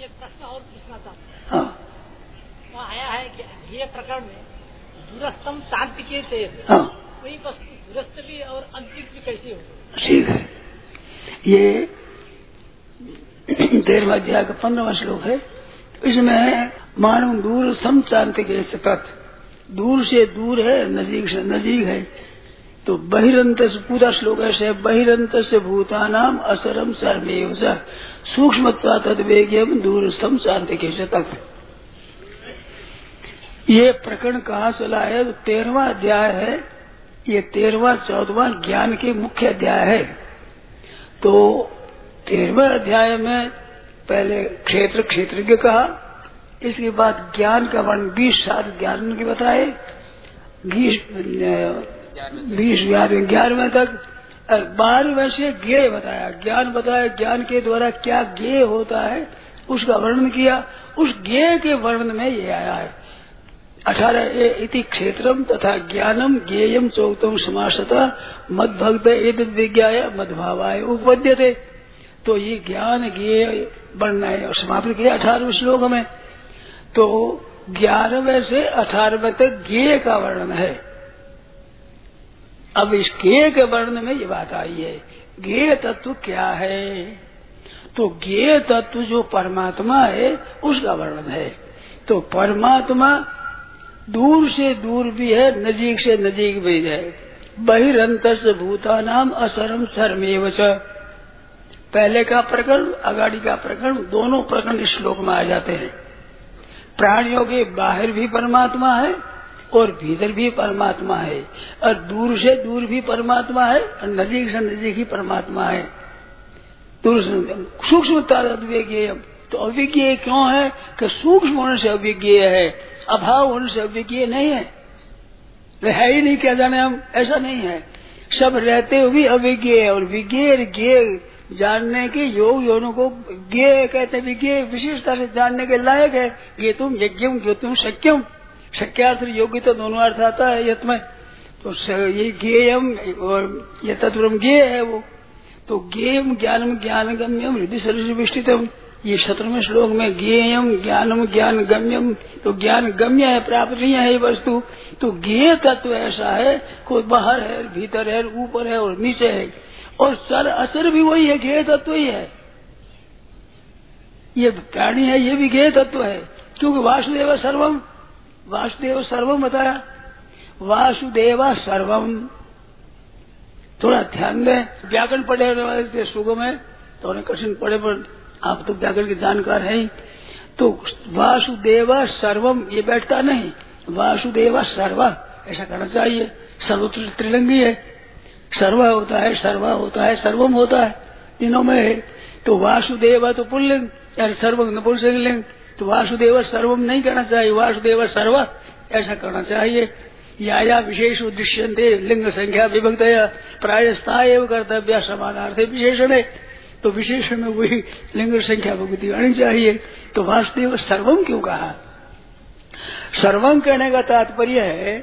ये प्रश्न और पूछना था। हाँ। वहाँ आया है कि ये प्रकरण में दूरस्थम शांति के थे हाँ। वही वस्तु दूरस्थ भी और अंतिम भी कैसे हो ठीक है। ये तेरहवा अध्याय का पंद्रहवा श्लोक है। इसमें मानो दूर सम शांति के सतत दूर से दूर है नजीक से नजीक है। तो बहिरंत पूरा श्लोक ऐसे बहिरंत से भूतानाम असरम सर्वेव सूक्ष्म दूरस्थम शांति के सतत ये प्रकरण कहाँ चला है? तो अध्याय है। ये तेरहवा चौदवा ज्ञान के मुख्य अध्याय है। तो तेरहवें अध्याय में पहले क्षेत्र, क्षेत्रज्ञ कहा। इसके बाद ज्ञान का वर्ण बीस सात ज्ञान के बताए। बीस बीस ग्यारहवें तक और बारहवें से ज्ञेय बताया। ज्ञान बताया, ज्ञान के द्वारा क्या ज्ञेय होता है, उसका वर्णन किया। उस ज्ञेय के वर्णन में ये आया है। अठारह इति क्षेत्रम तथा ज्ञानम ज्ञेयम चौतम समासता मद भक्त एद विज्ञाय मदभावाय उपद्य थे तो ये ज्ञान ज्ञेय वर्णन और समाप्त किया अठारहवें श्लोक में। तो ग्यारहवें से अठारहवें तक ज्ञेय का वर्णन है। अब इस ज्ञेय के वर्ण में ये बात आई है गे तत्व क्या है? तो गे तत्व जो परमात्मा है, उसका वर्णन है। तो परमात्मा दूर से दूर भी है, नजीक से नजीक भी है। बहिरंतर से भूता नाम असरम सर्मेव पहले का प्रकरण अगाड़ी का प्रकरण, दोनों प्रकरण श्लोक में आ जाते हैं। प्राणियों के बाहर भी परमात्मा है और भीतर भी परमात्मा है, और दूर से दूर भी परमात्मा है, और नजीक से नजीक ही परमात्मा है। दूर से सूक्ष्म तो अविज्ञेय क्यों है? कि सूक्ष्म होने से अविज्ञेय है, अभाव होने से अविज्ञेय नहीं है। है ही नहीं क्या जाने हम, ऐसा नहीं है। सब रहते हुए भी अविज्ञेय, और विज्ञेय ज्ञेय जानने के योग योनों को ज्ञेय कहते विज्ञेय विशेषता से जानने के लायक है। ये तुम यज्ञम जो तुम शक्यम शक्यार्थ योग्य तो दोनों अर्थ आता है यथ में। तो ये गेयम और ये तत्व गेय है वो। तो ज्ञेयम ज्ञानम ज्ञान गम्यम हृदय शरीर विष्टितम। ये शत्रु श्लोक में गेयम ज्ञानम ज्ञान गम्यम तो ज्ञान गम्य है, प्राप्त नहीं है ये वस्तु। तो गेय तत्व ऐसा है कोई बाहर है, भीतर है, ऊपर है और नीचे है। और सर असर भी वही है गेय तत्व ही है। ये प्राणी है, ये भी गेय तत्व है। क्योंकि वासुदेव सर्वम वासुदेव सर्वम बताया वासुदेव सर्वम थोड़ा ध्यान दें। व्याकरण पढ़े वाले थे, सुगम है तो उन्हें कठिन पढ़े, पर आप तो व्याकरण के जानकार हैं तो वासुदेव सर्वम ये बैठता नहीं। वासुदेव सर्व, ऐसा करना चाहिए। सर्वत्र त्रिलिंगी है। सर्व होता है, सर्वा होता है सर्वम होता है। तीनों में है। तो वासुदेव तो पुल्लिंग यार सर्व नपुंसकलिंग तो वासुदेव सर्वम नहीं करना चाहिए। वासुदेव सर्व ऐसा करना चाहिए। या या विशेष उद्देश्य लिंग संख्या विभक्त प्रायस्ता एवं कर्तव्य समानार्थ विशेषण। है तो विशेषण में वही लिंग संख्या भगवती आनी चाहिए। तो वासुदेव सर्वम क्यों कहा? सर्वम कहने का तात्पर्य है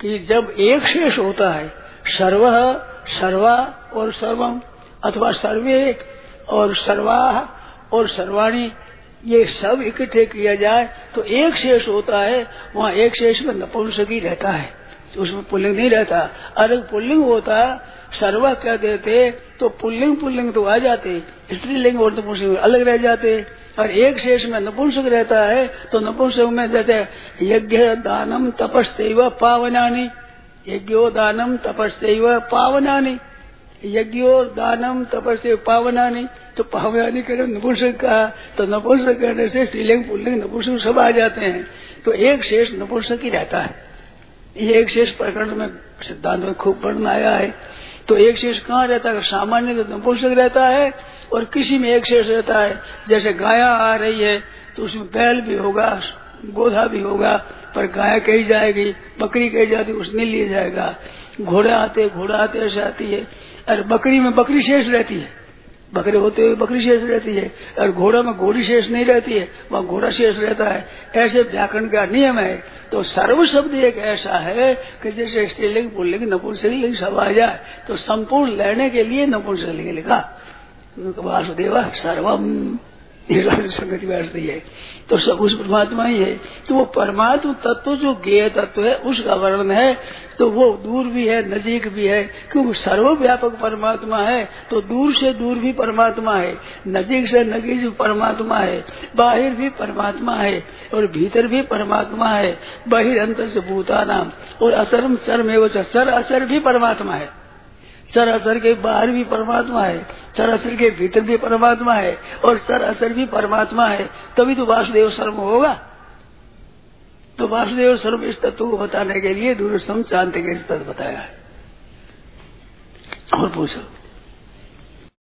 कि जब एक शेष होता है, सर्व, सर्वा और सर्वम अथवा सर्वे और सर्वा और सर्वाणी ये सब इकट्ठे किया जाए तो एक शेष होता है, वहाँ एक शेष में नपुंसक ही रहता है। तो उसमें पुल्लिंग नहीं रहता। अलग पुल्लिंग होता, सर्वा कह देते तो पुल्लिंग पुल्लिंग तो आ जाते। स्त्रीलिंग और नपुंसक अलग रह जाते। और एक शेष में नपुंसक रहता है तो नपुंसक में जैसे यज्ञ दानम तपस्व पावनानी। यज्ञो दानम तपस्व पावनानी। यज्ञो दानम तपस्व पावनानी तो पावनानी करे, नपुंसक कहा तो नपुंसक कहने से स्त्रीलिंग, पुल्लिंग, नपुंसक सब आ जाते हैं। तो एक शेष नपुंसक ही रहता है। ये एक शेष प्रकरण में, सिद्धांत में खूब पढ़ना आया है। तो एक शेष कहाँ रहता है? सामान्य तो नपुंसक रहता है, और किसी में एक शेष रहता है। जैसे गाया आ रही है तो उसमें बैल भी होगा, गोधा भी होगा, पर गाय कही जाएगी, बकरी कही जाती, उसने लिए जाएगा। घोड़ा आते घोड़ा आते ऐसे आती है। और बकरी में बकरी शेष रहती है। बकरे होते हुए बकरी शेष रहती है। और घोड़ा में घोड़ी शेष नहीं रहती है, वहाँ घोड़ा शेष रहता है। ऐसे व्याकरण का नियम है। तो सर्व शब्द एक ऐसा है कि जैसे स्त्रीलिंग, पुल्लिंग, नपुंसकलिंग सब आ जाए तो संपूर्ण लेने के लिए नपुंसकलिंग लिखा। वासुदेव सर्वम। संगति बैठती है। तो सब उस परमात्मा ही है। तो वो परमात्मा तत्व जो ज्ञेय तत्व है उसका वर्णन है। तो वो दूर भी है, नजीक भी है। क्योंकि सर्वव्यापक परमात्मा है तो दूर से दूर भी परमात्मा है। नजीक से नजीक परमात्मा है। बाहर भी परमात्मा है और भीतर भी परमात्मा है। बाहिर अंतर से भूता नाम और असरम चरम एवं सर असर भी परमात्मा है। असर के बाहर भी परमात्मा है चराचर के भीतर भी परमात्मा है और सरासर भी परमात्मा है, तभी तो वासुदेव सर्व होगा। तो वासुदेव सर्व इस तत्व को बताने के लिए दूरस्थम शांति के तत्व बताया है। और पूछो।